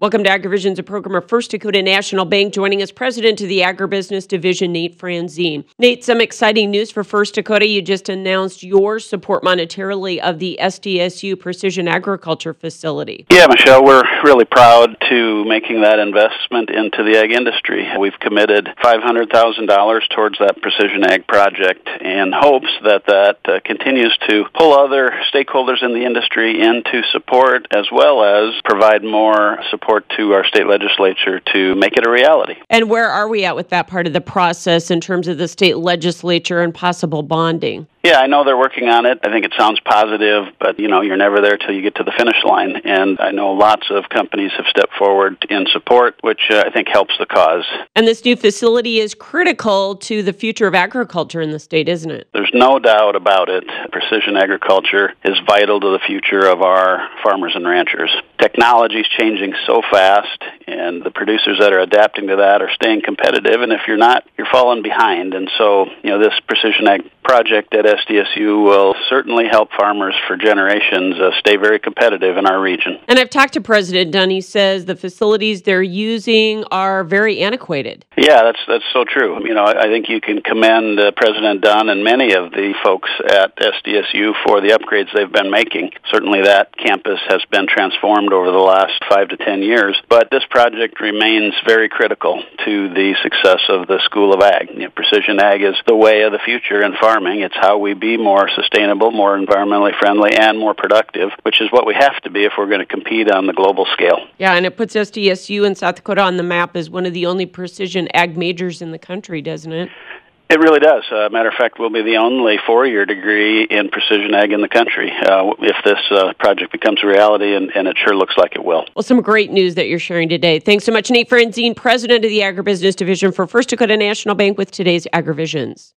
Welcome to AgriVisions, a program of First Dakota National Bank. Joining us, President of the Agribusiness Division, Nate Franzen. Nate, some exciting news for First Dakota. You just announced your support monetarily of the SDSU Precision Agriculture Facility. Yeah, Michelle, we're really proud to making that investment into the ag industry. We've committed $500,000 towards that precision ag project in hopes that that uh, continues to pull other stakeholders in the industry into support as well as provide more support support to our state legislature to make it a reality. And where are we at with that part of the process in terms of the state legislature and possible bonding? Yeah, I know they're working on it. I think it sounds positive, but you know, you're never there till you get to the finish line. And I know lots of companies have stepped forward in support, which uh, I think helps the cause. And this new facility is critical to the future of agriculture in the state, isn't it? There's no doubt about it. Precision agriculture is vital to the future of our farmers and ranchers. Technology is changing so fast, and the producers that are adapting to that are staying competitive. And if you're not, you're falling behind. And so, you know, this precision ag project at SDSU will certainly help farmers for generations uh, stay very competitive in our region. And I've talked to President Dunn. He says the facilities they're using are very antiquated. Yeah, that's that's so true. You know, I think you can commend uh, President Dunn and many of the folks at SDSU for the upgrades they've been making. Certainly, that campus has been transformed over the last five to ten years. But this project remains very critical to the success of the School of Ag. You know, precision ag is the way of the future in farming. It's how we be more sustainable, more environmentally friendly, and more productive, which is what we have to be if we're going to compete on the global scale. Yeah, and it puts SDSU in South Dakota on the map as one of the only precision ag majors in the country, doesn't it? It really does. Uh, matter of fact, we'll be the only four-year degree in precision ag in the country uh, if this uh, project becomes a reality, and, and, it sure looks like it will. Well, some great news that you're sharing today. Thanks so much, Nate Franzen, President of the Agribusiness Division for First Dakota National Bank with today's AgriVisions.